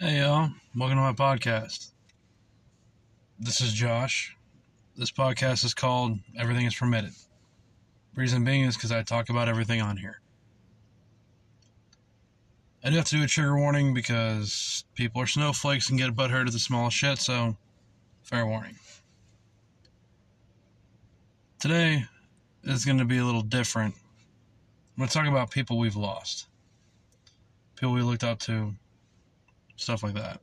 Hey, y'all. Welcome to my podcast. This is Josh. This podcast is called Everything is Permitted. Reason being is because I talk about everything on here. I do have to do a trigger warning because people are snowflakes and get butthurt at the smallest shit, so fair warning. Today is going to be a little different. I'm going to talk about people we've lost, people we looked up to, stuff like that.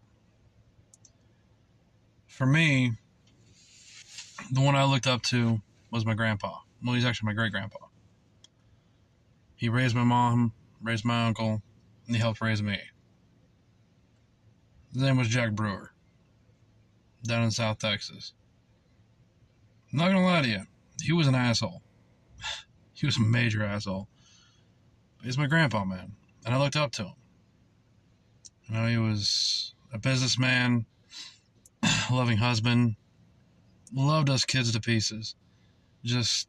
For me, the one I looked up to was my grandpa. Well, he's actually my great grandpa. He raised my mom, raised my uncle, and he helped raise me. His name was Jack Brewer, down in South Texas. I'm not gonna lie to you, he was an asshole. he was a major asshole. He's my grandpa, man, and I looked up to him. You know, he was a businessman, loving husband, loved us kids to pieces. Just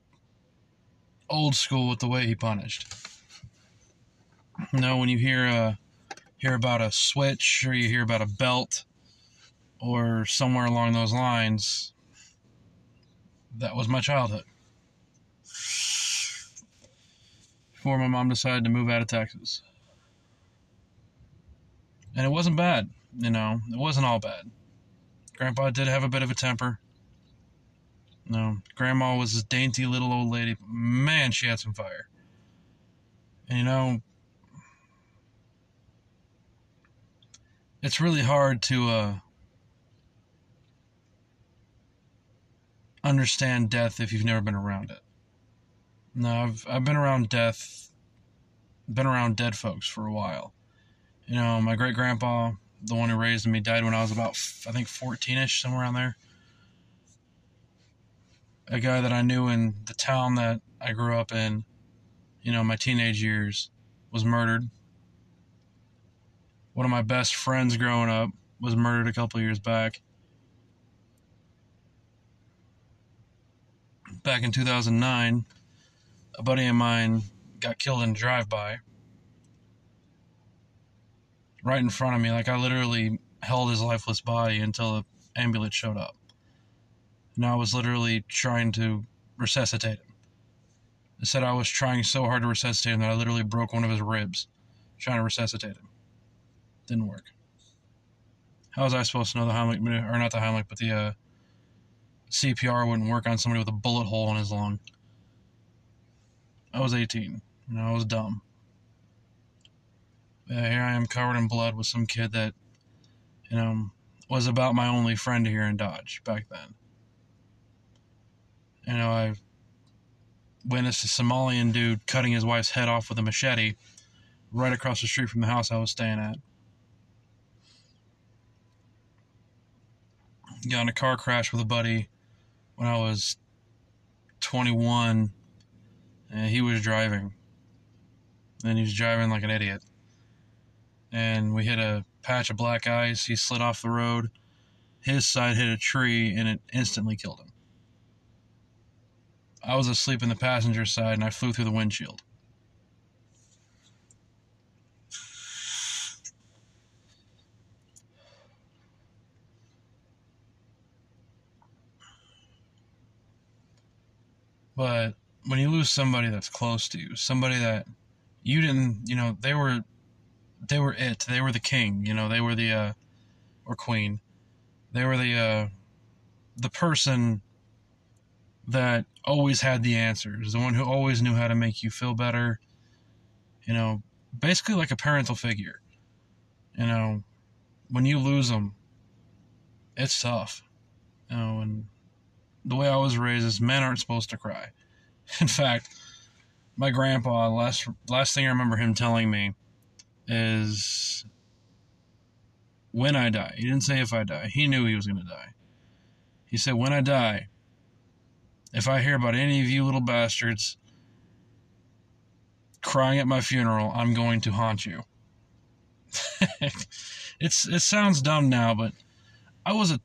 old school with the way he punished. You know, when you hear uh, hear about a switch or you hear about a belt or somewhere along those lines, that was my childhood. Before my mom decided to move out of Texas. And it wasn't bad, you know, it wasn't all bad. Grandpa did have a bit of a temper. No, Grandma was this dainty little old lady. Man, she had some fire. And you know, it's really hard to uh, understand death if you've never been around it. No, I've I've been around death, been around dead folks for a while. You know, my great grandpa, the one who raised me, died when I was about I think 14ish, somewhere around there. A guy that I knew in the town that I grew up in, you know, my teenage years, was murdered. One of my best friends growing up was murdered a couple years back. Back in 2009, a buddy of mine got killed in a drive by right in front of me. Like I literally held his lifeless body until the ambulance showed up. And I was literally trying to resuscitate him. They said I was trying so hard to resuscitate him that I literally broke one of his ribs trying to resuscitate him. Didn't work. How was I supposed to know the Heimlich, or not the Heimlich, but the uh, CPR wouldn't work on somebody with a bullet hole in his lung? I was 18. You know, I was dumb. Uh, here I am covered in blood with some kid that, you know, was about my only friend here in Dodge back then. You know, I witnessed a Somalian dude cutting his wife's head off with a machete right across the street from the house I was staying at. Got in a car crash with a buddy when I was 21, and he was driving. And he was driving like an idiot. And we hit a patch of black ice. He slid off the road. His side hit a tree, and it instantly killed him. I was asleep in the passenger side, and I flew through the windshield. But when you lose somebody that's close to you, somebody that you didn't, you know, they were, they were it. They were the king. You know, they were the, uh, or queen. They were the, uh, the person that always had the answers, the one who always knew how to make you feel better. You know, basically like a parental figure. You know, when you lose them, it's tough. You know, and the way I was raised is men aren't supposed to cry. In fact, my grandpa, last last thing I remember him telling me is when I die. He didn't say if I die. He knew he was going to die. He said, when I die, if I hear about any of you little bastards crying at my funeral, I'm going to haunt you. it's it sounds dumb now, but I was a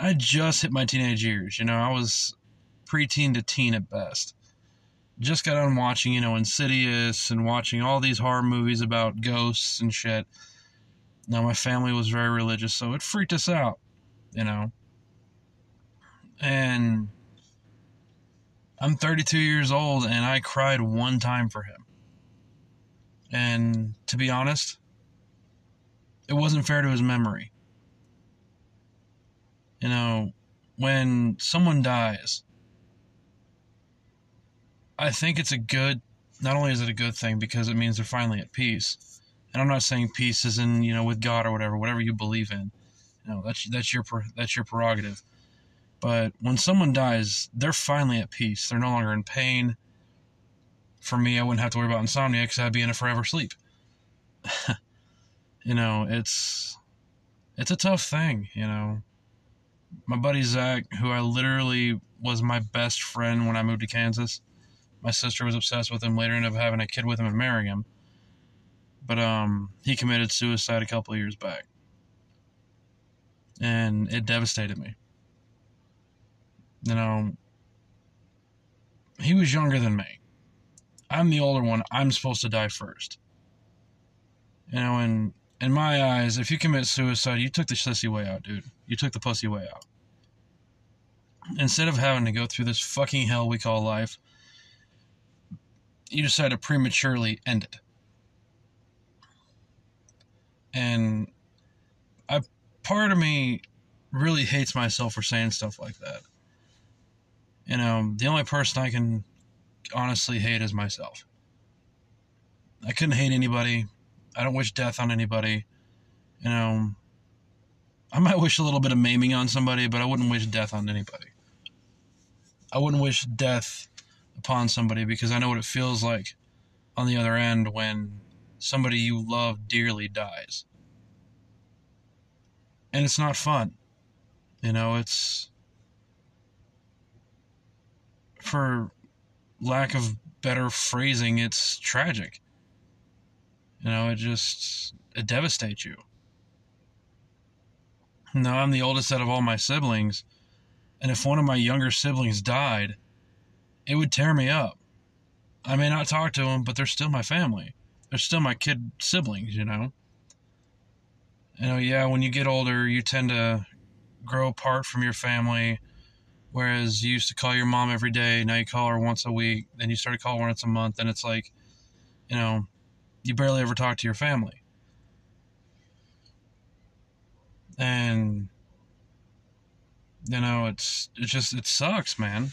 I just hit my teenage years. You know, I was preteen to teen at best. Just got on watching, you know, Insidious and watching all these horror movies about ghosts and shit. Now, my family was very religious, so it freaked us out, you know. And I'm 32 years old, and I cried one time for him. And to be honest, it wasn't fair to his memory. You know, when someone dies, I think it's a good, not only is it a good thing because it means they're finally at peace. And I'm not saying peace is in, you know, with God or whatever, whatever you believe in. You know, that's that's your that's your prerogative. But when someone dies, they're finally at peace. They're no longer in pain. For me, I wouldn't have to worry about insomnia because I'd be in a forever sleep. you know, it's it's a tough thing. You know, my buddy Zach, who I literally was my best friend when I moved to Kansas. My sister was obsessed with him. Later, ended up having a kid with him and marrying him. But um, he committed suicide a couple of years back, and it devastated me. You know, he was younger than me. I'm the older one. I'm supposed to die first. You know, and in my eyes, if you commit suicide, you took the sissy way out, dude. You took the pussy way out. Instead of having to go through this fucking hell we call life, you decide to prematurely end it. And I part of me really hates myself for saying stuff like that. You know, the only person I can honestly hate is myself. I couldn't hate anybody. I don't wish death on anybody. You know, I might wish a little bit of maiming on somebody, but I wouldn't wish death on anybody. I wouldn't wish death upon somebody because I know what it feels like on the other end when somebody you love dearly dies. And it's not fun. You know, it's for lack of better phrasing, it's tragic. You know, it just it devastates you. Now I'm the oldest out of all my siblings, and if one of my younger siblings died, it would tear me up. I may not talk to them, but they're still my family. They're still my kid siblings, you know. You know, yeah, when you get older, you tend to grow apart from your family. Whereas you used to call your mom every day, now you call her once a week, then you start to call her once a month, and it's like, you know, you barely ever talk to your family. And you know, it's it just it sucks, man.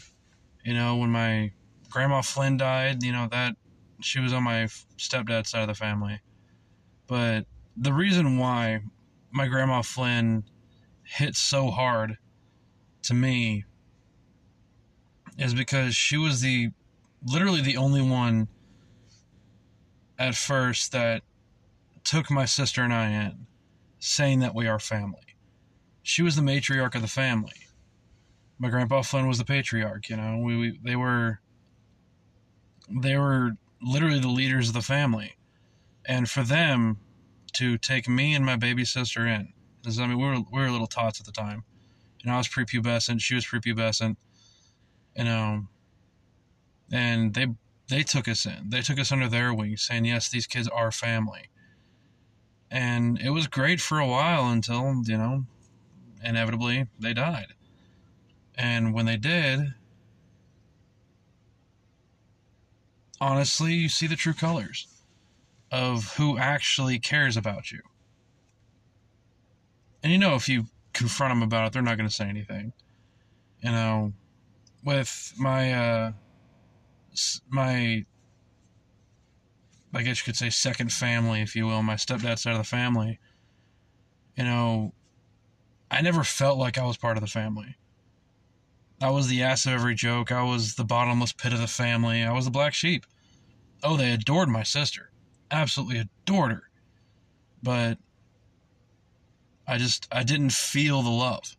You know, when my grandma Flynn died, you know that she was on my stepdad's side of the family. But the reason why my grandma Flynn hit so hard to me is because she was the literally the only one at first that took my sister and I in, saying that we are family. She was the matriarch of the family. My grandpa Flynn was the patriarch. You know, we, we they were they were literally the leaders of the family, and for them to take me and my baby sister in, because I mean we were we were little tots at the time. Know, I was prepubescent, she was prepubescent. You know, and they they took us in. They took us under their wing, saying, yes, these kids are family. And it was great for a while until, you know, inevitably they died. And when they did, honestly, you see the true colors of who actually cares about you. And you know, if you confront them about it, they're not going to say anything. You know, with my, uh, my I guess you could say second family, if you will, my stepdad's side of the family, you know, I never felt like I was part of the family. I was the ass of every joke. I was the bottomless pit of the family. I was the black sheep. Oh, they adored my sister. Absolutely adored her. But I just, I didn't feel the love.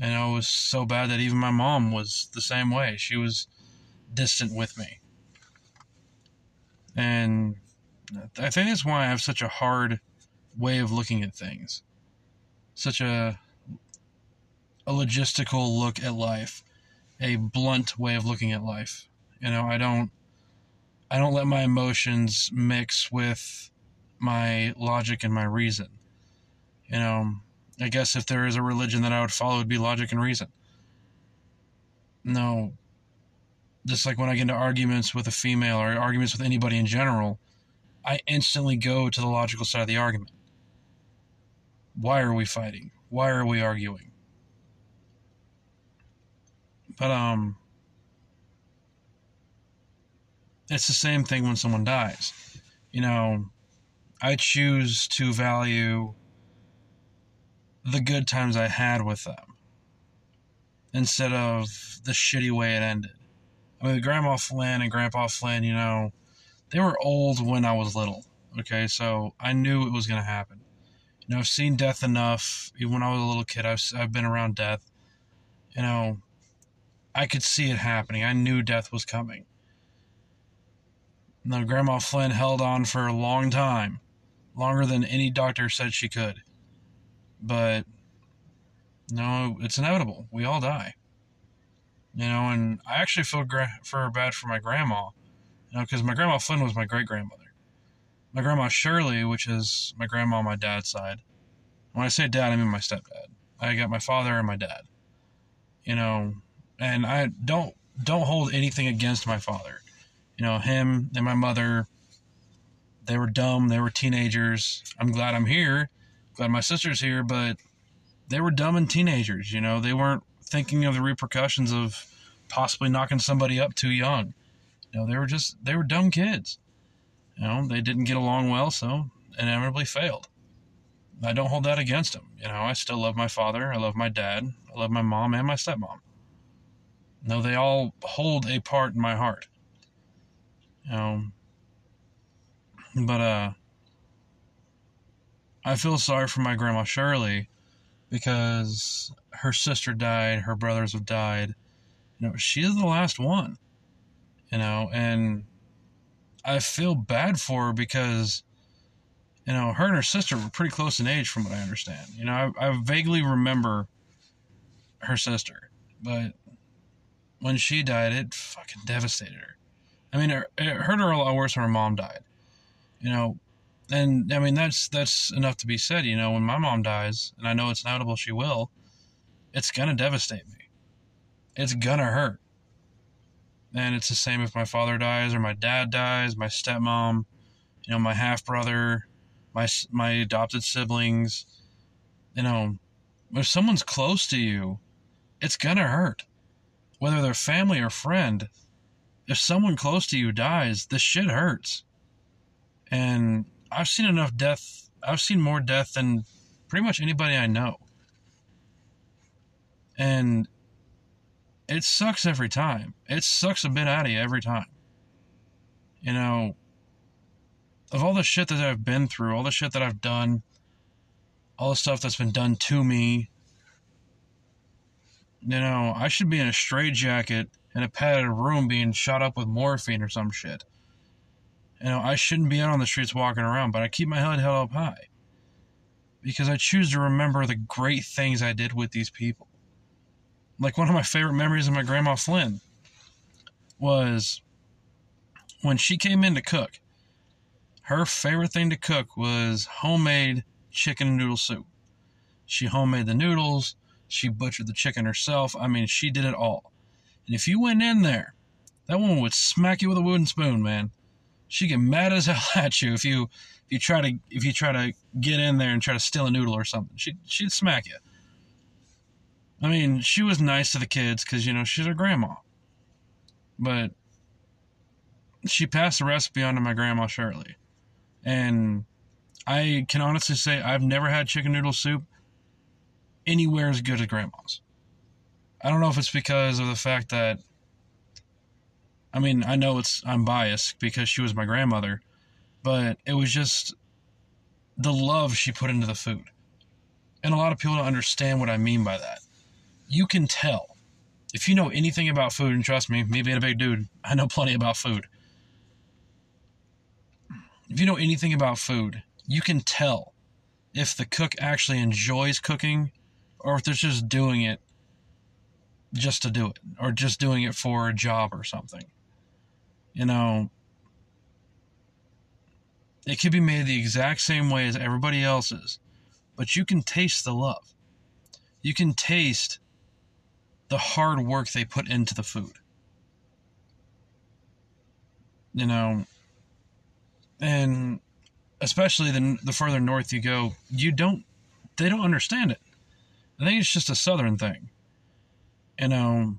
And I was so bad that even my mom was the same way. She was distant with me. And I think that's why I have such a hard way of looking at things. Such a a logistical look at life, a blunt way of looking at life. You know, I don't I don't let my emotions mix with my logic and my reason. You know, I guess if there is a religion that I would follow, it would be logic and reason. No, just like when I get into arguments with a female or arguments with anybody in general, I instantly go to the logical side of the argument. Why are we fighting? Why are we arguing? But, um, it's the same thing when someone dies. You know, I choose to value the good times I had with them instead of the shitty way it ended. I mean, Grandma Flynn and Grandpa Flynn, you know, they were old when I was little. Okay, so I knew it was going to happen. You know, I've seen death enough. Even when I was a little kid, I've, I've been around death. You know, I could see it happening. I knew death was coming. Now, Grandma Flynn held on for a long time, longer than any doctor said she could. But, no, it's inevitable. We all die. You know, and I actually feel gra- for bad for my grandma, you know, because my grandma Flynn was my great grandmother. My grandma Shirley, which is my grandma on my dad's side. When I say dad, I mean my stepdad. I got my father and my dad. You know, and I don't don't hold anything against my father. You know, him and my mother, they were dumb. They were teenagers. I'm glad I'm here. Glad my sister's here, but they were dumb and teenagers. You know, they weren't thinking of the repercussions of possibly knocking somebody up too young. You know, they were just they were dumb kids. You know, they didn't get along well, so inevitably failed. I don't hold that against them. You know, I still love my father. I love my dad. I love my mom and my stepmom. No, they all hold a part in my heart. Um, but uh, I feel sorry for my grandma Shirley because her sister died, her brothers have died. You know, she is the last one. You know, and I feel bad for her because, you know, her and her sister were pretty close in age, from what I understand. You know, I, I vaguely remember her sister, but when she died, it fucking devastated her. I mean, it, hurt her a lot worse when her mom died. You know, and I mean that's that's enough to be said. You know, when my mom dies, and I know it's inevitable she will, it's gonna devastate me. It's gonna hurt. And it's the same if my father dies or my dad dies, my stepmom, you know, my half brother, my my adopted siblings. You know, if someone's close to you, it's gonna hurt whether they're family or friend, if someone close to you dies, this shit hurts. And I've seen enough death. I've seen more death than pretty much anybody I know. And it sucks every time. It sucks a bit out of you every time. You know, of all the shit that I've been through, all the shit that I've done, all the stuff that's been done to me, you know, I should be in a straitjacket in a padded room being shot up with morphine or some shit. You know, I shouldn't be out on the streets walking around, but I keep my head held up high. Because I choose to remember the great things I did with these people. Like one of my favorite memories of my grandma Flynn was when she came in to cook. Her favorite thing to cook was homemade chicken noodle soup. She homemade the noodles, she butchered the chicken herself. I mean, she did it all. And if you went in there, that woman would smack you with a wooden spoon, man. She'd get mad as hell at you if you if you try to if you try to get in there and try to steal a noodle or something. She she'd smack you. I mean, she was nice to the kids because you know she's a grandma, but she passed the recipe on to my grandma Shirley, and I can honestly say I've never had chicken noodle soup anywhere as good as grandma's. I don't know if it's because of the fact that I mean, I know it's I'm biased because she was my grandmother, but it was just the love she put into the food. And a lot of people don't understand what I mean by that. You can tell. If you know anything about food, and trust me, me being a big dude, I know plenty about food. If you know anything about food, you can tell if the cook actually enjoys cooking or if they're just doing it just to do it or just doing it for a job or something. You know, It could be made the exact same way as everybody else's, but you can taste the love. You can taste the hard work they put into the food. You know, and especially the the further north you go, you don't they don't understand it. I think it's just a southern thing. You know,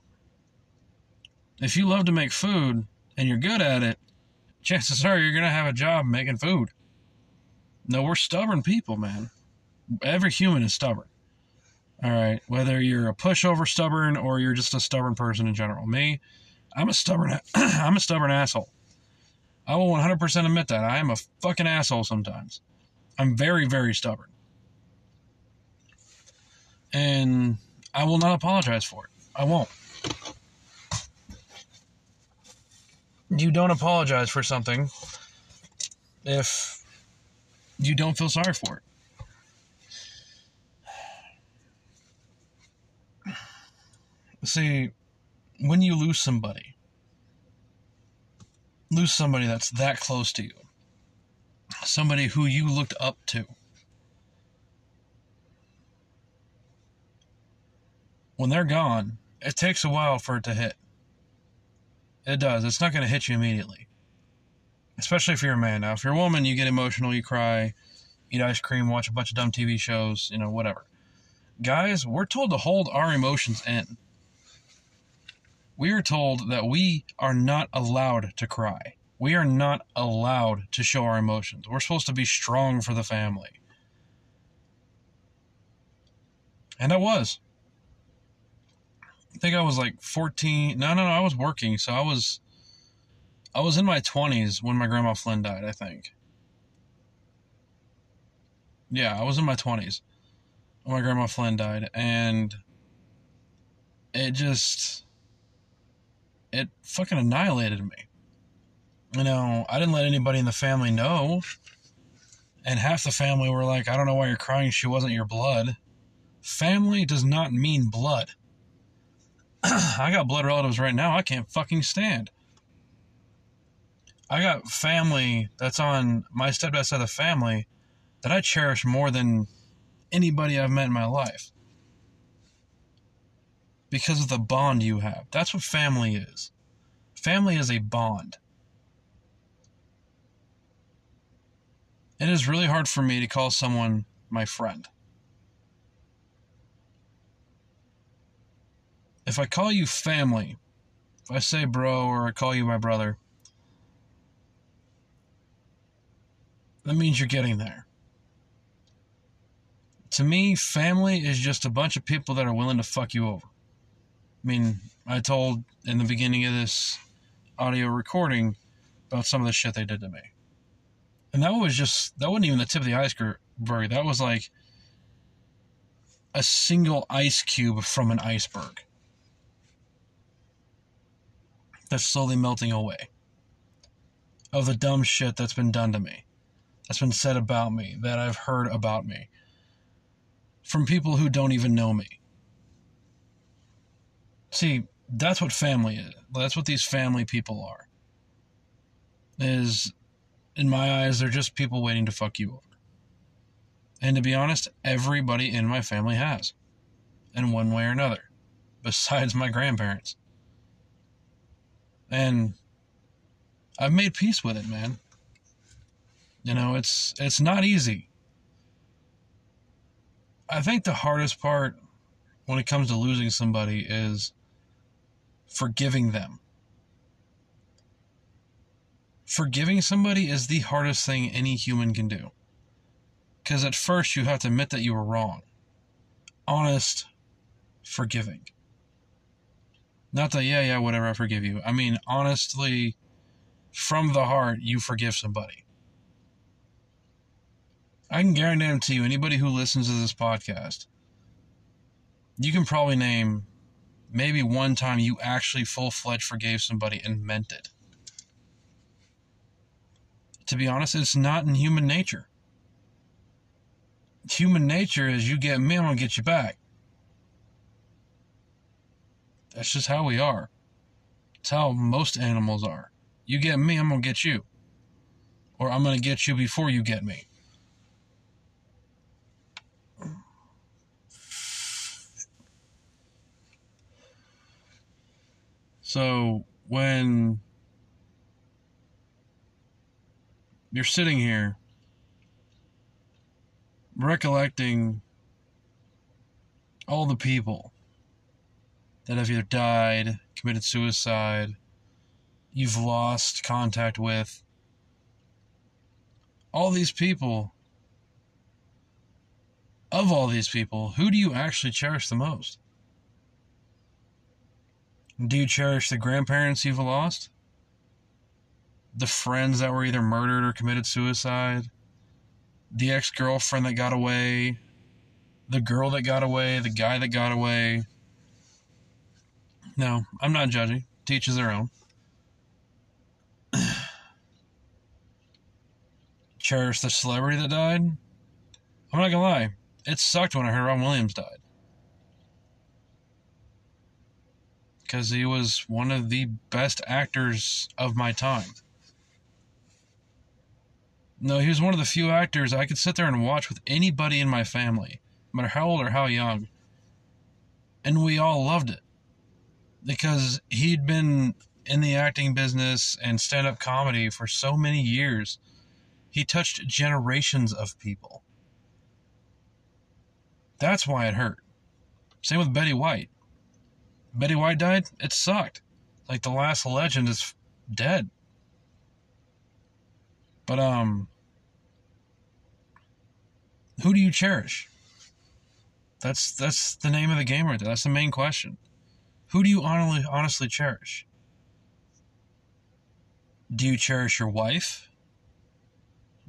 if you love to make food and you're good at it, chances are you're going to have a job making food. No, we're stubborn people, man. Every human is stubborn. All right, whether you're a pushover stubborn or you're just a stubborn person in general. Me, I'm a stubborn I'm a stubborn asshole. I will 100% admit that. I am a fucking asshole sometimes. I'm very very stubborn. And I will not apologize for it. I won't. You don't apologize for something if you don't feel sorry for it. See, when you lose somebody, lose somebody that's that close to you, somebody who you looked up to, when they're gone, it takes a while for it to hit. It does. It's not going to hit you immediately. Especially if you're a man. Now, if you're a woman, you get emotional, you cry, eat ice cream, watch a bunch of dumb TV shows, you know, whatever. Guys, we're told to hold our emotions in. We are told that we are not allowed to cry. We are not allowed to show our emotions. We're supposed to be strong for the family. And I was. I think I was like 14. No, no, no, I was working, so I was I was in my 20s when my grandma Flynn died, I think. Yeah, I was in my 20s when my grandma Flynn died and it just it fucking annihilated me. You know, I didn't let anybody in the family know. And half the family were like, I don't know why you're crying. She wasn't your blood. Family does not mean blood. I got blood relatives right now I can't fucking stand. I got family that's on my stepdad's side of the family that I cherish more than anybody I've met in my life. Because of the bond you have. That's what family is. Family is a bond. It is really hard for me to call someone my friend. If I call you family, if I say bro or I call you my brother, that means you're getting there. To me, family is just a bunch of people that are willing to fuck you over. I mean, I told in the beginning of this audio recording about some of the shit they did to me. And that was just, that wasn't even the tip of the iceberg. That was like a single ice cube from an iceberg that's slowly melting away. Of the dumb shit that's been done to me, that's been said about me, that I've heard about me, from people who don't even know me. See, that's what family is. That's what these family people are. Is, in my eyes, they're just people waiting to fuck you over. And to be honest, everybody in my family has, in one way or another, besides my grandparents. And I've made peace with it, man. You know, it's it's not easy. I think the hardest part when it comes to losing somebody is forgiving them. Forgiving somebody is the hardest thing any human can do. Because at first you have to admit that you were wrong. Honest, forgiving. Not that, yeah, yeah, whatever, I forgive you. I mean, honestly, from the heart, you forgive somebody. I can guarantee you, anybody who listens to this podcast, you can probably name maybe one time you actually full fledged forgave somebody and meant it. To be honest, it's not in human nature. Human nature is you get me, I'm gonna get you back. That's just how we are. It's how most animals are. You get me, I'm going to get you. or I'm going to get you before you get me. So when you're sitting here recollecting all the people that have either died, committed suicide, you've lost contact with, all these people, of all these people, who do you actually cherish the most? Do you cherish the grandparents you've lost? The friends that were either murdered or committed suicide? The ex girlfriend that got away? The girl that got away? The guy that got away? No, I'm not judging. Teaches their own. cherish the celebrity that died? I'm not gonna lie. It sucked when I heard Robin Williams died. because he was one of the best actors of my time. No, he was one of the few actors I could sit there and watch with anybody in my family, no matter how old or how young. And we all loved it. Because he'd been in the acting business and stand up comedy for so many years. He touched generations of people. That's why it hurt. Same with Betty White. Betty White died, it sucked. Like the last legend is dead. But um who do you cherish? That's that's the name of the game right there. That's the main question. Who do you honestly cherish? Do you cherish your wife?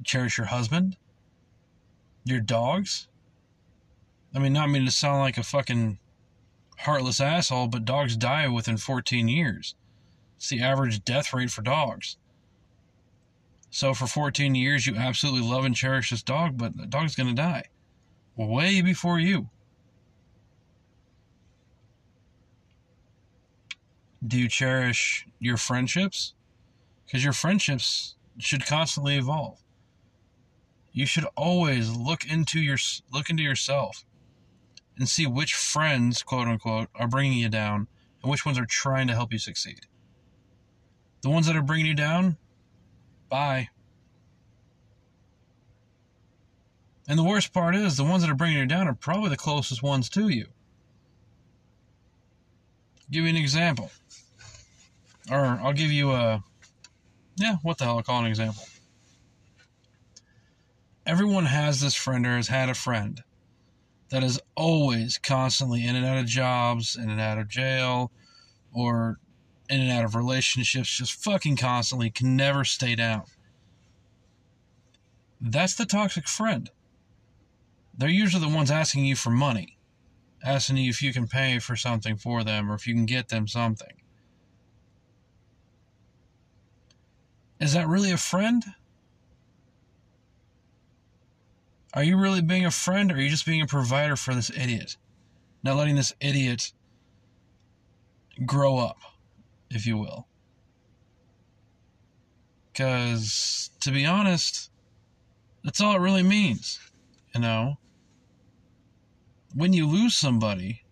Cherish your husband? Your dogs? I mean, not mean to sound like a fucking heartless asshole, but dogs die within 14 years. It's the average death rate for dogs. So for 14 years, you absolutely love and cherish this dog, but the dog's going to die way before you. Do you cherish your friendships? Because your friendships should constantly evolve. You should always look into your look into yourself and see which friends, quote unquote, are bringing you down and which ones are trying to help you succeed. The ones that are bringing you down, bye. And the worst part is, the ones that are bringing you down are probably the closest ones to you. Give you an example. Or I'll give you a. Yeah, what the hell? I'll call an example. Everyone has this friend or has had a friend that is always constantly in and out of jobs, in and out of jail, or in and out of relationships, just fucking constantly, can never stay down. That's the toxic friend. They're usually the ones asking you for money, asking you if you can pay for something for them or if you can get them something. Is that really a friend? Are you really being a friend or are you just being a provider for this idiot? Not letting this idiot grow up, if you will. Because, to be honest, that's all it really means. You know? When you lose somebody,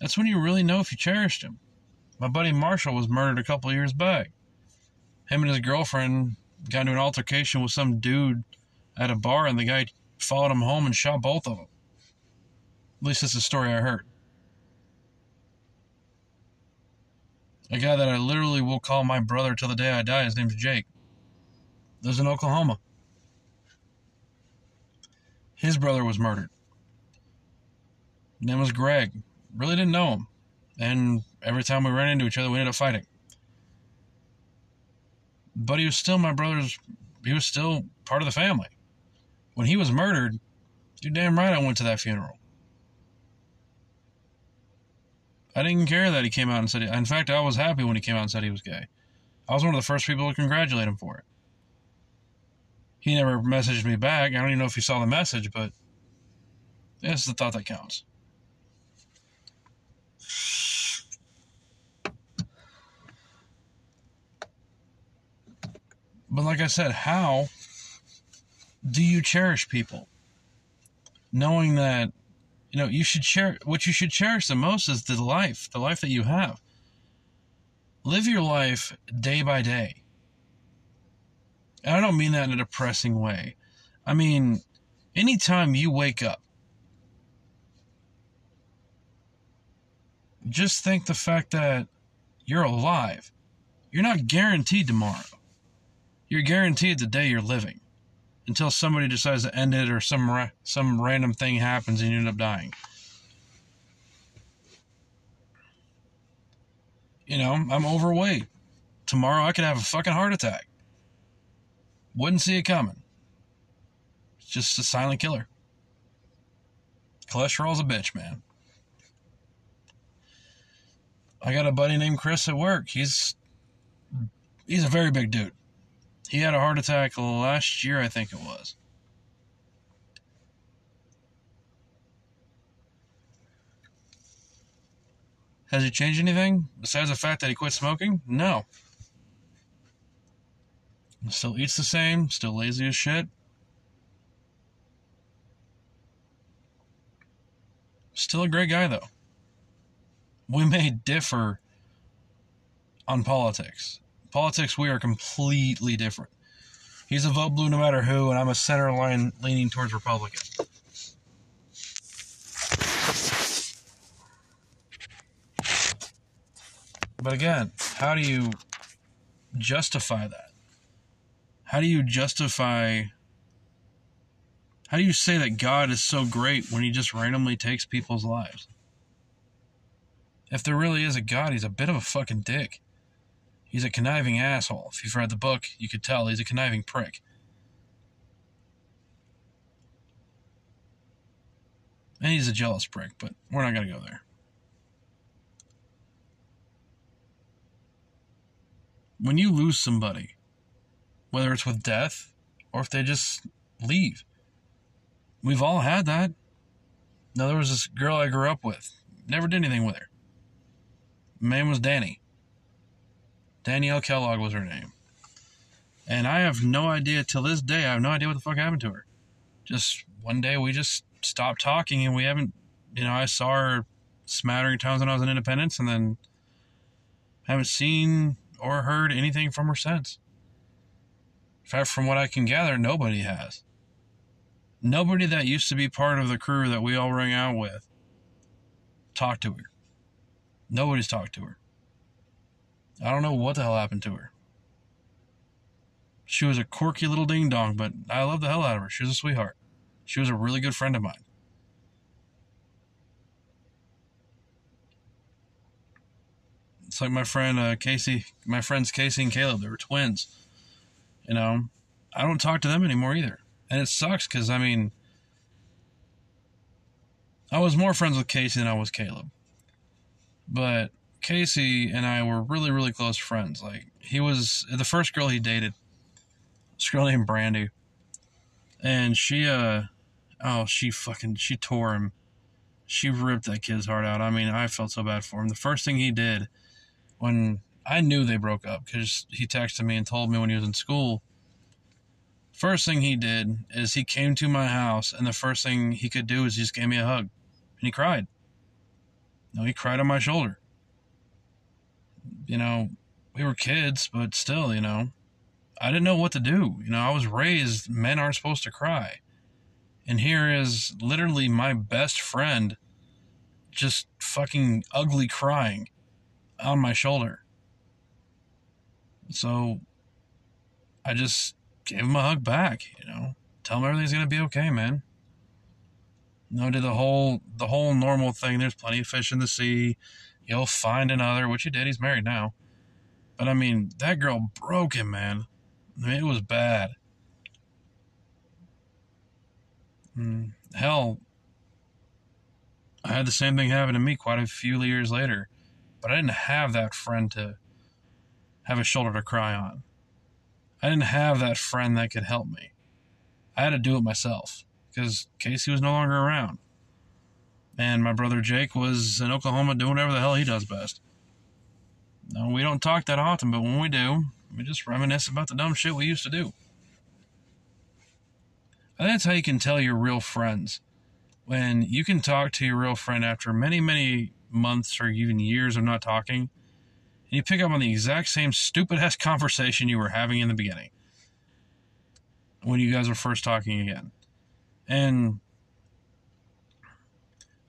that's when you really know if you cherished him. My buddy Marshall was murdered a couple years back. Him and his girlfriend got into an altercation with some dude at a bar, and the guy followed him home and shot both of them. At least that's the story I heard. A guy that I literally will call my brother till the day I die, his name's Jake. Lives in Oklahoma. His brother was murdered. His name was Greg. Really didn't know him. And every time we ran into each other, we ended up fighting. But he was still my brother's, he was still part of the family when he was murdered, you're damn right I went to that funeral. I didn't care that he came out and said, in fact, I was happy when he came out and said he was gay. I was one of the first people to congratulate him for it. He never messaged me back. I don't even know if he saw the message, but this is the thought that counts. But like I said, how do you cherish people? Knowing that, you know, you should share what you should cherish the most is the life, the life that you have. Live your life day by day. And I don't mean that in a depressing way. I mean, anytime you wake up, just think the fact that you're alive. You're not guaranteed tomorrow. You're guaranteed the day you're living until somebody decides to end it or some ra- some random thing happens and you end up dying. You know, I'm overweight. Tomorrow I could have a fucking heart attack. Wouldn't see it coming. It's just a silent killer. Cholesterol's a bitch, man. I got a buddy named Chris at work. He's he's a very big dude. He had a heart attack last year, I think it was. Has he changed anything besides the fact that he quit smoking? No. Still eats the same, still lazy as shit. Still a great guy, though we may differ on politics. Politics, we are completely different. He's a vote blue no matter who, and I'm a center line leaning towards Republican. But again, how do you justify that? How do you justify. How do you say that God is so great when he just randomly takes people's lives? If there really is a God, he's a bit of a fucking dick. He's a conniving asshole. If you've read the book, you could tell he's a conniving prick. And he's a jealous prick, but we're not going to go there. When you lose somebody, whether it's with death or if they just leave, we've all had that. Now, there was this girl I grew up with, never did anything with her name was Danny. Danielle Kellogg was her name. And I have no idea till this day. I have no idea what the fuck happened to her. Just one day we just stopped talking, and we haven't. You know, I saw her smattering times when I was in Independence, and then haven't seen or heard anything from her since. In fact, from what I can gather, nobody has. Nobody that used to be part of the crew that we all rang out with talked to her. Nobody's talked to her. I don't know what the hell happened to her. She was a quirky little ding dong, but I love the hell out of her. She was a sweetheart. She was a really good friend of mine. It's like my friend uh, Casey, my friends Casey and Caleb. They were twins. You know, I don't talk to them anymore either, and it sucks because I mean, I was more friends with Casey than I was Caleb. But Casey and I were really, really close friends. Like he was the first girl he dated. This girl named Brandy. And she uh oh, she fucking she tore him. She ripped that kid's heart out. I mean, I felt so bad for him. The first thing he did when I knew they broke up because he texted me and told me when he was in school. First thing he did is he came to my house, and the first thing he could do is he just gave me a hug, and he cried. No, he cried on my shoulder. You know, we were kids, but still, you know, I didn't know what to do. You know, I was raised men aren't supposed to cry. And here is literally my best friend just fucking ugly crying on my shoulder. So I just gave him a hug back, you know. Tell him everything's gonna be okay, man. No, did the whole the whole normal thing. There's plenty of fish in the sea. You'll find another, which he did. He's married now. But I mean, that girl broke him, man. I mean, it was bad. Mm, hell, I had the same thing happen to me quite a few years later, but I didn't have that friend to have a shoulder to cry on. I didn't have that friend that could help me. I had to do it myself because Casey was no longer around. And my brother Jake was in Oklahoma doing whatever the hell he does best. No, we don't talk that often, but when we do, we just reminisce about the dumb shit we used to do. Think that's how you can tell you're real friends. When you can talk to your real friend after many, many months or even years of not talking, and you pick up on the exact same stupid ass conversation you were having in the beginning when you guys were first talking again. And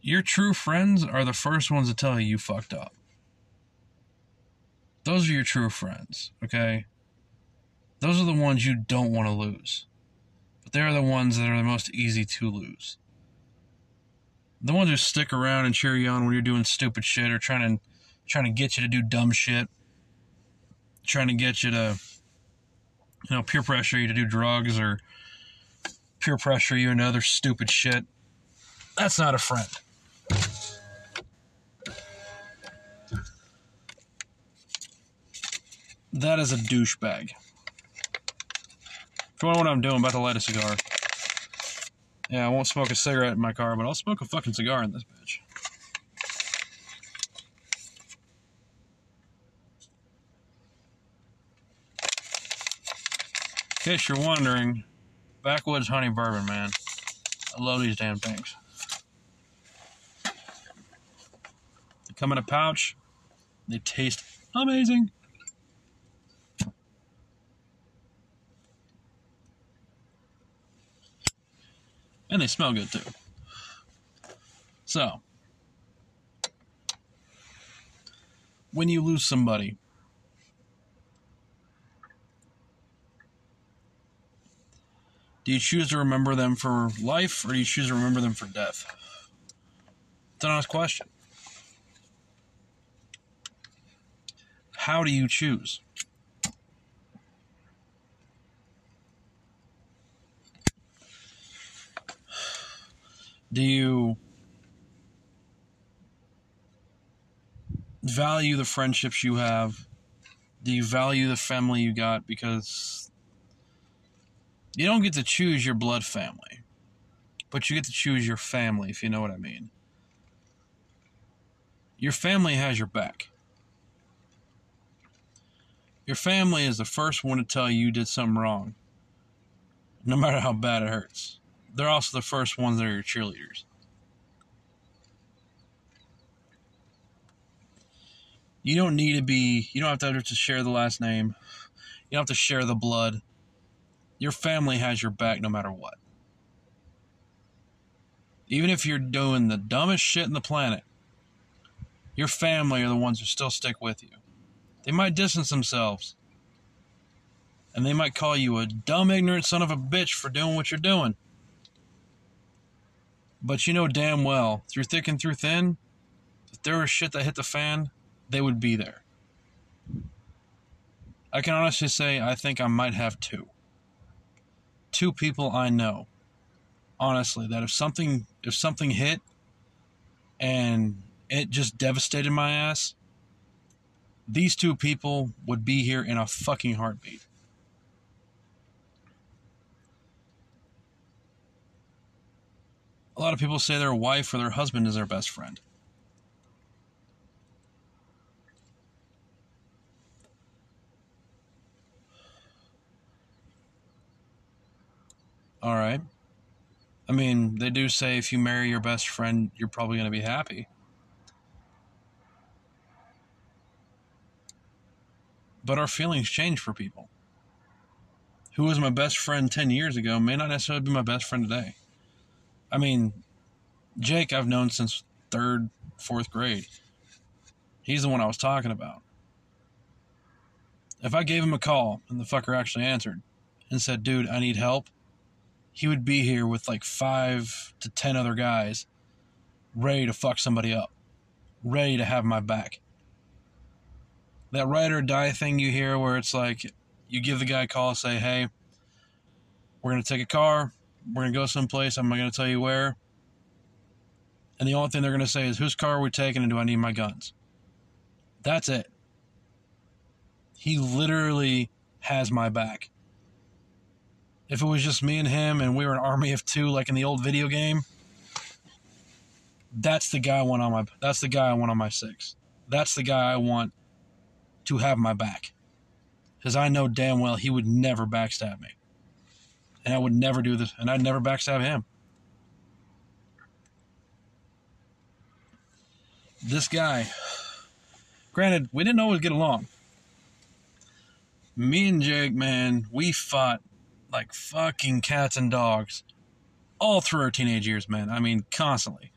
your true friends are the first ones to tell you you fucked up. Those are your true friends, okay? Those are the ones you don't want to lose. But they're the ones that are the most easy to lose. The ones who stick around and cheer you on when you're doing stupid shit or trying to trying to get you to do dumb shit. Trying to get you to you know, peer pressure you to do drugs or peer pressure you into other stupid shit. That's not a friend. That is a douchebag. If you want what I'm doing, I'm about to light a cigar. Yeah, I won't smoke a cigarette in my car, but I'll smoke a fucking cigar in this bitch. In case you're wondering, Backwoods Honey Bourbon, man. I love these damn things. They come in a pouch. They taste amazing. And they smell good too. So, when you lose somebody, do you choose to remember them for life or do you choose to remember them for death? It's an honest question. How do you choose? Do you value the friendships you have? Do you value the family you got? Because you don't get to choose your blood family, but you get to choose your family, if you know what I mean. Your family has your back. Your family is the first one to tell you you did something wrong, no matter how bad it hurts they're also the first ones that are your cheerleaders. You don't need to be, you don't have to, have to share the last name. You don't have to share the blood. Your family has your back no matter what. Even if you're doing the dumbest shit in the planet, your family are the ones who still stick with you. They might distance themselves. And they might call you a dumb, ignorant son of a bitch for doing what you're doing. But you know damn well, through thick and through thin, if there was shit that hit the fan, they would be there. I can honestly say I think I might have two. Two people I know. Honestly, that if something if something hit and it just devastated my ass, these two people would be here in a fucking heartbeat. A lot of people say their wife or their husband is their best friend. All right. I mean, they do say if you marry your best friend, you're probably going to be happy. But our feelings change for people. Who was my best friend 10 years ago may not necessarily be my best friend today. I mean, Jake, I've known since third, fourth grade. He's the one I was talking about. If I gave him a call and the fucker actually answered and said, dude, I need help, he would be here with like five to ten other guys ready to fuck somebody up, ready to have my back. That ride or die thing you hear where it's like you give the guy a call, say, hey, we're going to take a car, we're going to go someplace. I'm not going to tell you where. And the only thing they're going to say is, whose car are we taking and do I need my guns? That's it. He literally has my back. If it was just me and him and we were an army of two like in the old video game, that's the guy I want on my that's the guy I want on my six. That's the guy I want to have my back. Cuz I know damn well he would never backstab me. And I would never do this, and I'd never backstab him. This guy, granted, we didn't always get along. Me and Jake, man, we fought like fucking cats and dogs all through our teenage years, man. I mean, constantly.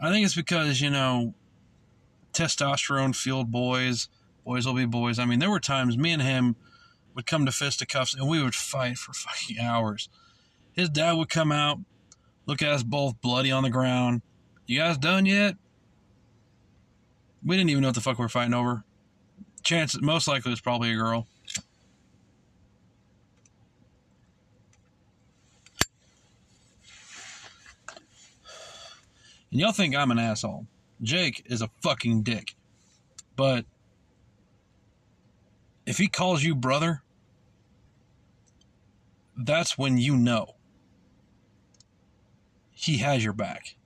I think it's because, you know, testosterone fueled boys, boys will be boys. I mean, there were times me and him would come to fisticuffs and we would fight for fucking hours. His dad would come out, look at us both bloody on the ground. You guys done yet? We didn't even know what the fuck we were fighting over. Chance, most likely, it was probably a girl. And y'all think I'm an asshole. Jake is a fucking dick. But if he calls you brother, that's when you know he has your back.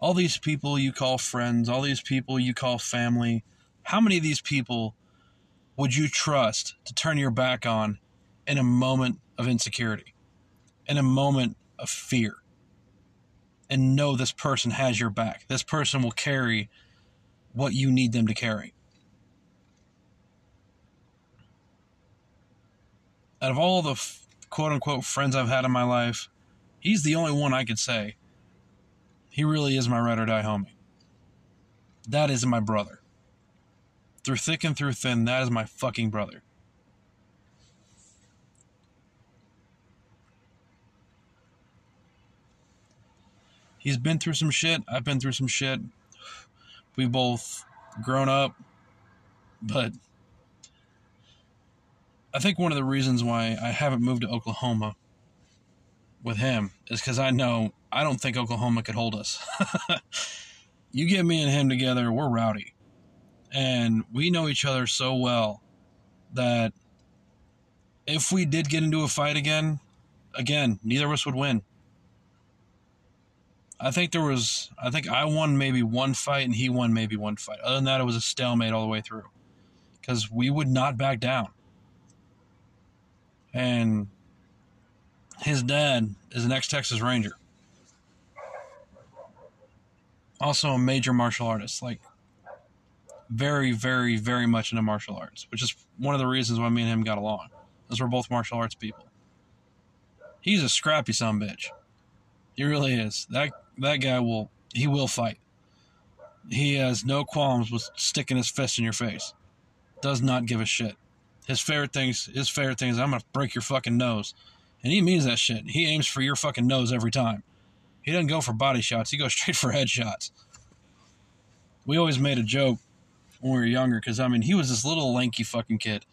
All these people you call friends, all these people you call family, how many of these people would you trust to turn your back on in a moment of insecurity, in a moment of fear? and know this person has your back. This person will carry what you need them to carry. Out of all the quote unquote friends I've had in my life, he's the only one I could say he really is my ride or die homie. That is my brother. Through thick and through thin, that is my fucking brother. he's been through some shit. I've been through some shit. We've both grown up, but I think one of the reasons why I haven't moved to Oklahoma with him is because I know I don't think Oklahoma could hold us. you get me and him together, we're rowdy. And we know each other so well that if we did get into a fight again, again, neither of us would win. I think there was, I think I won maybe one fight and he won maybe one fight. Other than that, it was a stalemate all the way through because we would not back down. And his dad is an ex Texas Ranger, also a major martial artist, like very, very, very much into martial arts, which is one of the reasons why me and him got along, because we're both martial arts people. He's a scrappy son bitch. He really is. That that guy will he will fight. He has no qualms with sticking his fist in your face. Does not give a shit. His favorite things his favorite thing is I'm gonna break your fucking nose. And he means that shit. He aims for your fucking nose every time. He doesn't go for body shots, he goes straight for headshots. We always made a joke when we were younger, because I mean he was this little lanky fucking kid.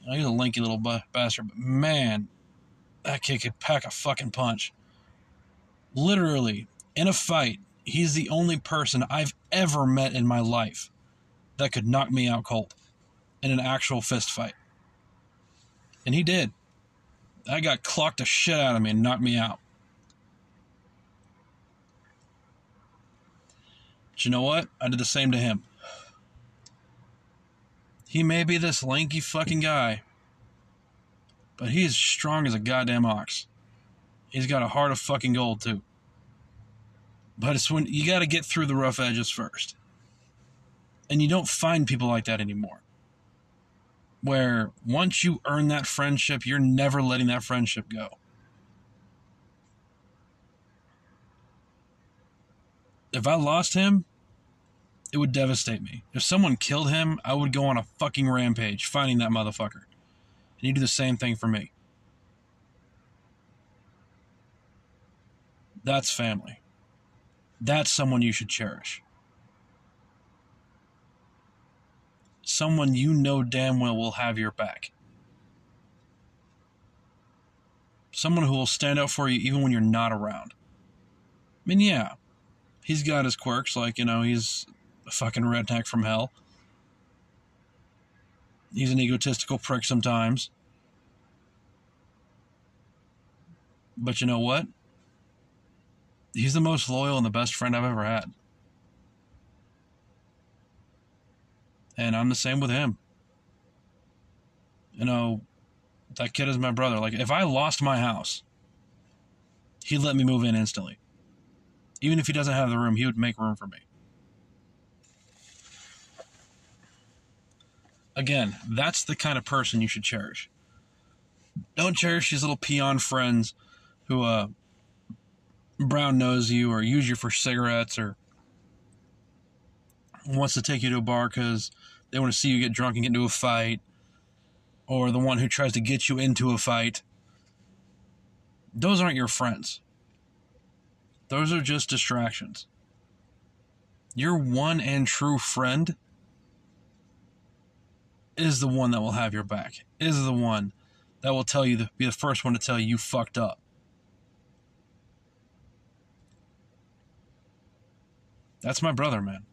You know, he was a lanky little bastard, but man, that kid could pack a fucking punch. Literally, in a fight, he's the only person I've ever met in my life that could knock me out cold in an actual fist fight. And he did. I got clocked the shit out of me and knocked me out. But you know what? I did the same to him. He may be this lanky fucking guy, but he's strong as a goddamn ox. He's got a heart of fucking gold, too. But it's when you got to get through the rough edges first. And you don't find people like that anymore. Where once you earn that friendship, you're never letting that friendship go. If I lost him, it would devastate me. If someone killed him, I would go on a fucking rampage finding that motherfucker. And you do the same thing for me. That's family. That's someone you should cherish. Someone you know damn well will have your back. Someone who will stand up for you even when you're not around. I mean, yeah, he's got his quirks, like, you know, he's a fucking redneck from hell. He's an egotistical prick sometimes. But you know what? he's the most loyal and the best friend I've ever had. And I'm the same with him. You know, That kid is my brother. Like, if I lost my house, he'd let me move in instantly. Even if he doesn't have the room, he would make room for me. Again, that's the kind of person you should cherish. Don't cherish these little peon friends who uh, brown nose you or use you for cigarettes or wants to take you to a bar because they want to see you get drunk and get into a fight or the one who tries to get you into a fight. Those aren't your friends. Those are just distractions. Your one and true friend is the one that will have your back, is the one that will tell you, be the first one to tell you you fucked up. That's my brother, man.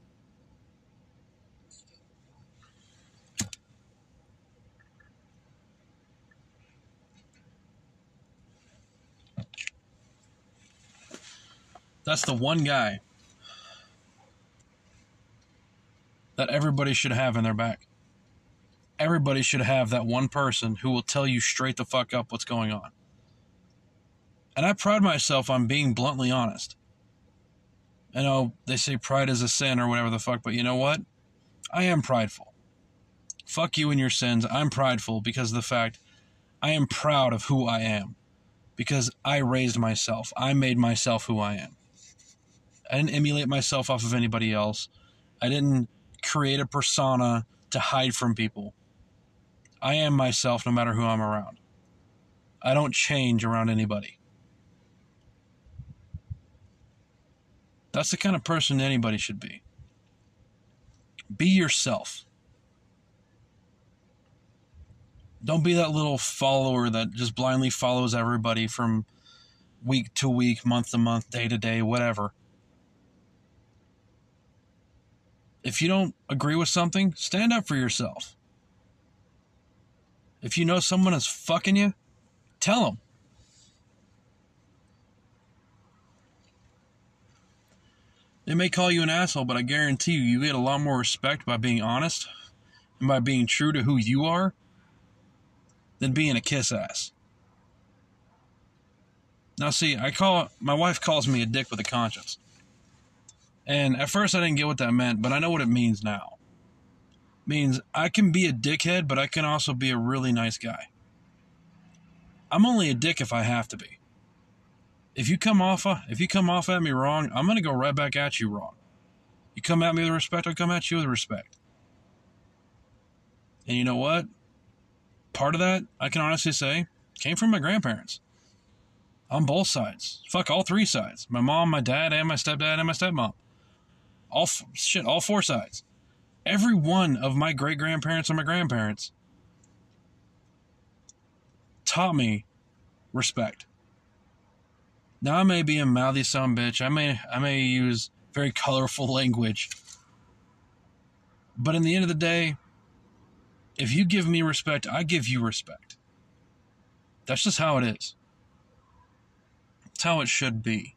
That's the one guy that everybody should have in their back. Everybody should have that one person who will tell you straight the fuck up what's going on. And I pride myself on being bluntly honest. I know they say pride is a sin or whatever the fuck, but you know what? I am prideful. Fuck you and your sins. I'm prideful because of the fact I am proud of who I am. Because I raised myself. I made myself who I am. I didn't emulate myself off of anybody else. I didn't create a persona to hide from people. I am myself no matter who I'm around. I don't change around anybody. That's the kind of person anybody should be. Be yourself. Don't be that little follower that just blindly follows everybody from week to week, month to month, day to day, whatever. If you don't agree with something, stand up for yourself. If you know someone is fucking you, tell them. They may call you an asshole, but I guarantee you, you get a lot more respect by being honest and by being true to who you are than being a kiss ass. Now, see, I call my wife calls me a dick with a conscience. And at first, I didn't get what that meant, but I know what it means now. It means I can be a dickhead, but I can also be a really nice guy. I'm only a dick if I have to be. If you come off, uh, if you come off at me wrong, I'm gonna go right back at you wrong. You come at me with respect, I'll come at you with respect. And you know what? Part of that, I can honestly say, came from my grandparents. On both sides. Fuck all three sides. My mom, my dad, and my stepdad, and my stepmom all shit, all four sides. Every one of my great grandparents and my grandparents taught me respect. Now I may be a mouthy son bitch. I may I may use very colorful language. But in the end of the day, if you give me respect, I give you respect. That's just how it is. That's how it should be.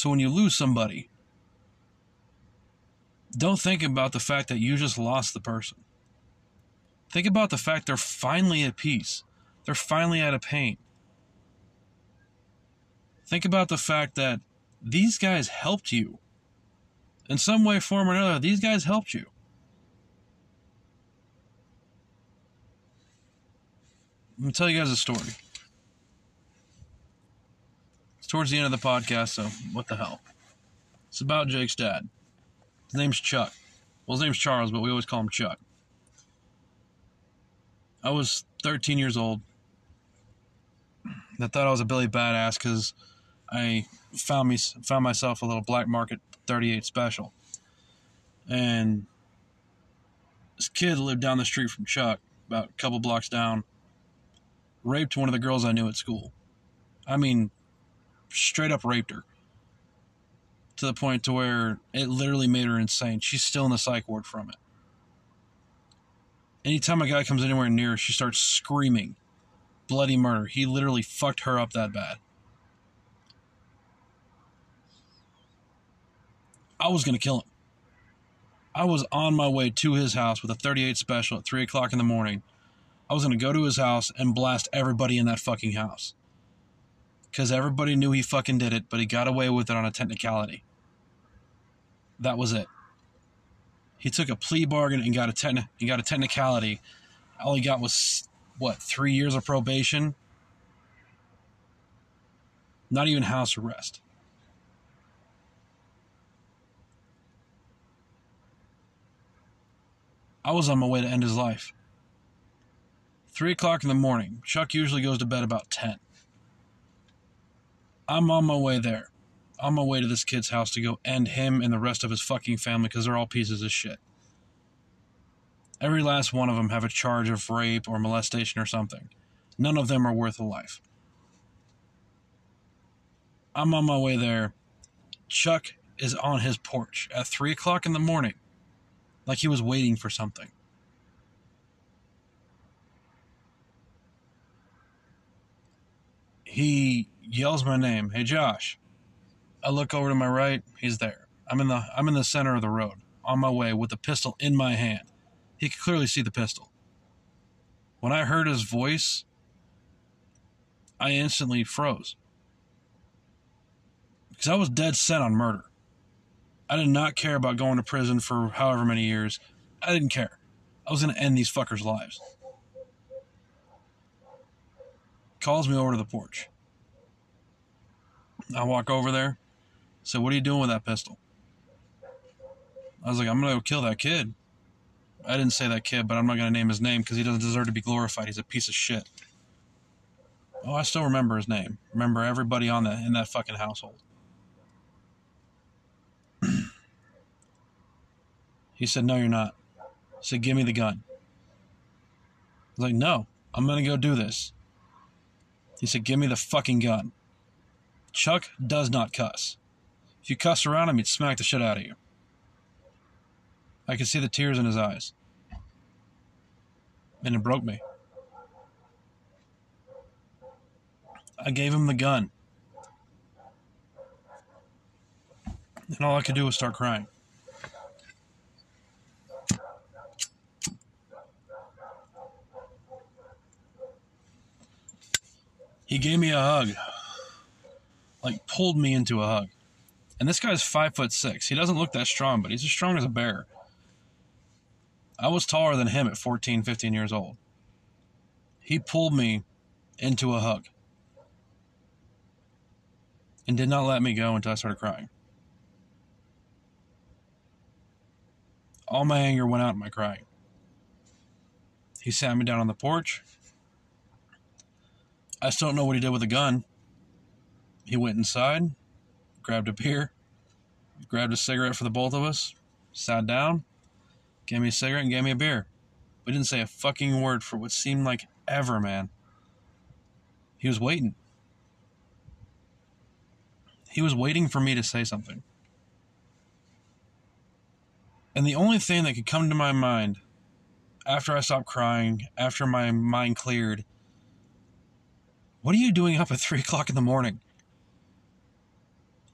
So when you lose somebody, don't think about the fact that you just lost the person. Think about the fact they're finally at peace. They're finally out of pain. Think about the fact that these guys helped you. In some way, form, or another, these guys helped you. Let me tell you guys a story towards the end of the podcast, so what the hell? It's about Jake's dad. His name's Chuck. Well, his name's Charles, but we always call him Chuck. I was 13 years old. I thought I was a Billy Badass because I found me found myself a little black market 38 special, and this kid lived down the street from Chuck, about a couple blocks down. Raped one of the girls I knew at school. I mean, straight up raped her to the point to where it literally made her insane. She's still in the psych ward from it. Anytime a guy comes anywhere near her, she starts screaming bloody murder. He literally fucked her up that bad. I was going to kill him. I was on my way to his house with a 38 special at 3 o'clock in the morning. I was going to go to his house and blast everybody in that fucking house. Because everybody knew he fucking did it, but he got away with it on a technicality. That was it. He took a plea bargain and got a techni- he got a technicality. All he got was what three years of probation. Not even house arrest. I was on my way to end his life. Three o'clock in the morning. Chuck usually goes to bed about 10. I'm on my way there. On my way to this kid's house to go end him and the rest of his fucking family because they're all pieces of shit. Every last one of them have a charge of rape or molestation or something. None of them are worth a life. I'm on my way there. Chuck is on his porch at 3 o'clock in the morning like he was waiting for something. He yells my name, "Hey Josh." I look over to my right, he's there. I'm in the I'm in the center of the road, on my way with the pistol in my hand. He could clearly see the pistol. When I heard his voice, I instantly froze. Because I was dead set on murder. I did not care about going to prison for however many years. I didn't care. I was going to end these fuckers' lives. Calls me over to the porch. I walk over there. Said, What are you doing with that pistol? I was like, I'm to go kill that kid. I didn't say that kid, but I'm not to name his name because he doesn't deserve to be glorified. He's a piece of shit. Oh, I still remember his name. Remember everybody on that in that fucking household. He said, No, you're not. He said, Give me the gun. I was like, No, I'm to go do this. He said, Give me the fucking gun. Chuck does not cuss. If you cuss around him, he'd smack the shit out of you. I could see the tears in his eyes. And it broke me. I gave him the gun. And all I could do was start crying. He gave me a hug. Like pulled me into a hug. And this guy's five foot six. He doesn't look that strong, but he's as strong as a bear. I was taller than him at 14, 15 years old. He pulled me into a hug and did not let me go until I started crying. All my anger went out in my crying. He sat me down on the porch I still don't know what he did with the gun. He went inside, grabbed a beer, grabbed a cigarette for the both of us, sat down, gave me a cigarette, and gave me a beer. We didn't say a fucking word for what seemed like ever, man. He was waiting. He was waiting for me to say something. And the only thing that could come to my mind after I stopped crying, after my mind cleared, what are you doing up at three o'clock in the morning?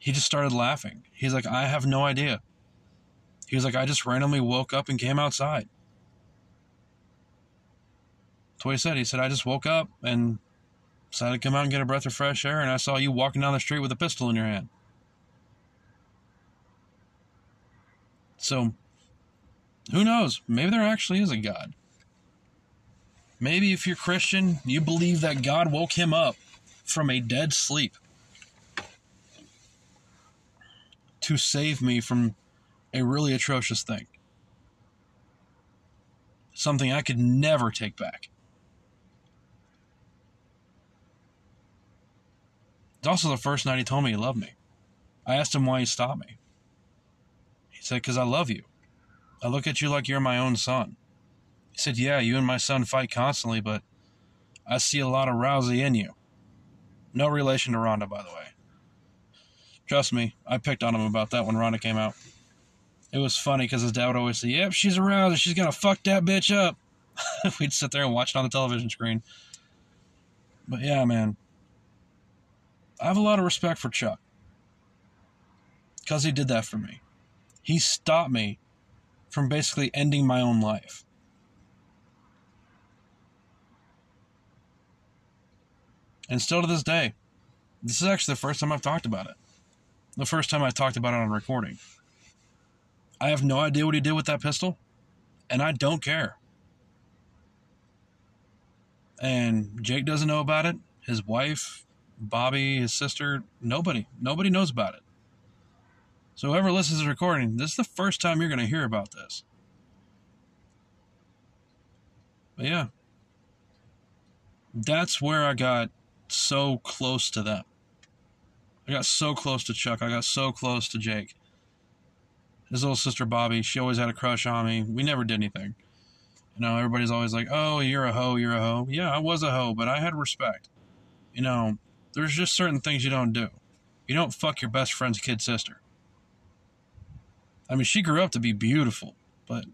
He just started laughing. He's like, I have no idea. He was like, I just randomly woke up and came outside. That's what he said. He said, I just woke up and decided to come out and get a breath of fresh air, and I saw you walking down the street with a pistol in your hand. So, who knows? Maybe there actually is a God. Maybe if you're Christian, you believe that God woke him up from a dead sleep to save me from a really atrocious thing. Something I could never take back. It's also the first night he told me he loved me. I asked him why he stopped me. He said, Because I love you. I look at you like you're my own son. He said, Yeah, you and my son fight constantly, but I see a lot of Rousey in you. No relation to Ronda, by the way. Trust me, I picked on him about that when Ronda came out. It was funny because his dad would always say, Yep, she's a Rousey. She's going to fuck that bitch up. We'd sit there and watch it on the television screen. But yeah, man. I have a lot of respect for Chuck. Because he did that for me. He stopped me from basically ending my own life. And still to this day, this is actually the first time I've talked about it. The first time I talked about it on recording. I have no idea what he did with that pistol, and I don't care. And Jake doesn't know about it. His wife, Bobby, his sister, nobody. Nobody knows about it. So whoever listens to the recording, this is the first time you're going to hear about this. But yeah. That's where I got so close to them. I got so close to Chuck. I got so close to Jake. His little sister Bobby, she always had a crush on me. We never did anything. You know, everybody's always like, oh, you're a hoe, you're a hoe. Yeah, I was a hoe, but I had respect. You know, there's just certain things you don't do. You don't fuck your best friend's kid sister. I mean, she grew up to be beautiful, but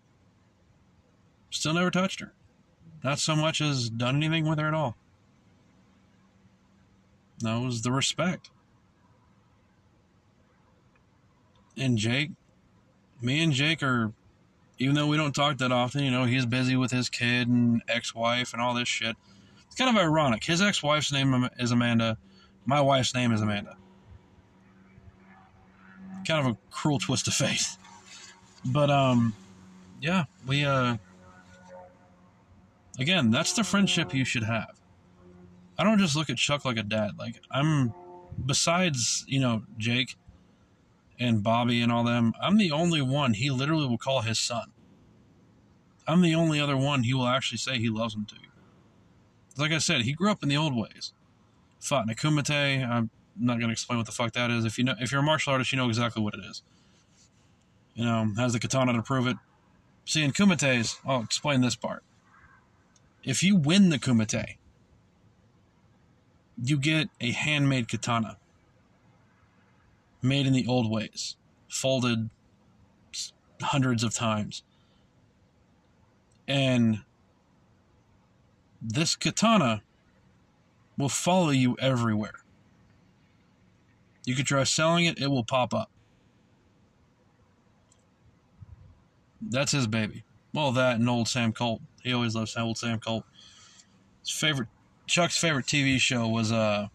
still never touched her. Not so much as done anything with her at all. That was the respect. And Jake, me and Jake are, even though we don't talk that often, you know, he's busy with his kid and ex wife and all this shit. It's kind of ironic. His ex wife's name is Amanda. My wife's name is Amanda. Kind of a cruel twist of fate. But, um, yeah, we, uh, again, that's the friendship you should have. I don't just look at Chuck like a dad. Like, I'm, besides, you know, Jake, and Bobby and all them, I'm the only one he literally will call his son. I'm the only other one he will actually say he loves him to. Like I said, he grew up in the old ways. Fought in a kumite. I'm not going to explain what the fuck that is. If you know, if you're a martial artist, you know exactly what it is. You know, has the katana to prove it. See, in kumites, I'll explain this part. If you win the kumite, you get a handmade katana made in the old ways, folded hundreds of times. And this katana will follow you everywhere. You could try selling it, it will pop up. That's his baby. Well, that and old Sam Colt. He always loves old Sam Colt. His favorite, Chuck's favorite TV show was uh,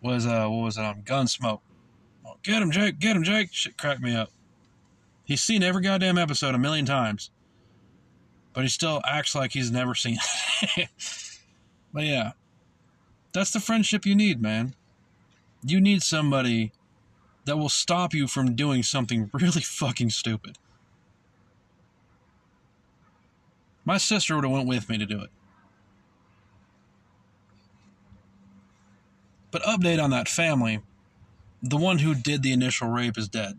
was uh, what was it on Gunsmoke. Get him, Jake. Get him, Jake. Shit cracked me up. He's seen every goddamn episode a million times, but he still acts like he's never seen it. but yeah, that's the friendship you need, man. You need somebody that will stop you from doing something really fucking stupid. My sister would have went with me to do it. But update on that family the one who did the initial rape is dead.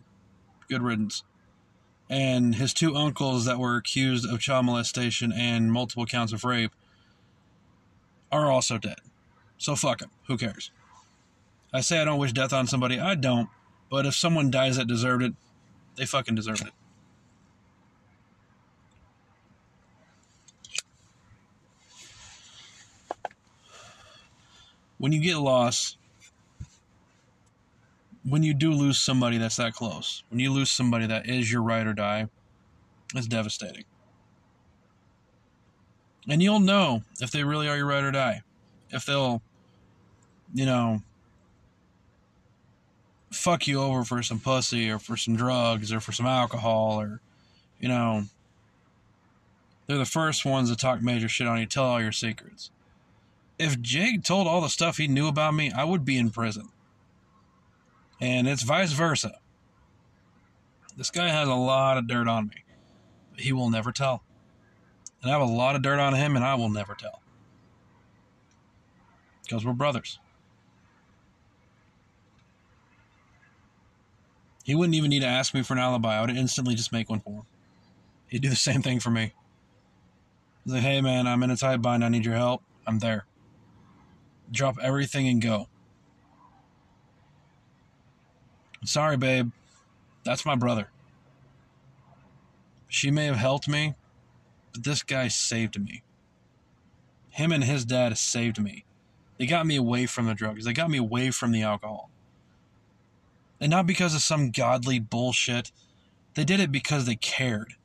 Good riddance. And his two uncles that were accused of child molestation and multiple counts of rape are also dead. So fuck them. Who cares? I say I don't wish death on somebody. I don't. But if someone dies that deserved it, they fucking deserved it. When you get lost, when you do lose somebody that's that close, when you lose somebody that is your ride or die, it's devastating. And you'll know if they really are your ride or die. If they'll, you know, fuck you over for some pussy or for some drugs or for some alcohol or, you know, they're the first ones to talk major shit on you, tell all your secrets. If Jake told all the stuff he knew about me, I would be in prison. And it's vice versa. This guy has a lot of dirt on me. But he will never tell. And I have a lot of dirt on him, and I will never tell. Because we're brothers. He wouldn't even need to ask me for an alibi. I would instantly just make one for him. He'd do the same thing for me. He's like, hey man, I'm in a tight bind. I need your help. I'm there. Drop everything and go. Sorry, babe. That's my brother. She may have helped me, but this guy saved me. Him and his dad saved me. They got me away from the drugs. They got me away from the alcohol. And not because of some godly bullshit. They did it because they cared.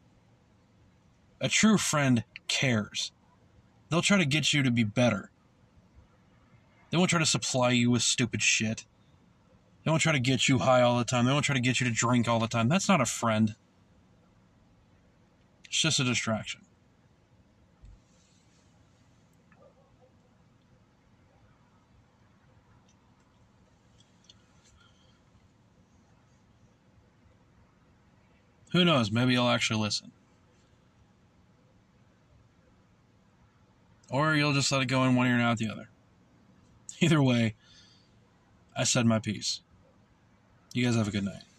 A true friend cares. They'll try to get you to be better. They won't try to supply you with stupid shit. They won't try to get you high all the time. They won't try to get you to drink all the time. That's not a friend. It's just a distraction. Who knows? Maybe you'll actually listen. Or you'll just let it go in one ear and out the other. Either way, I said my piece. You guys have a good night.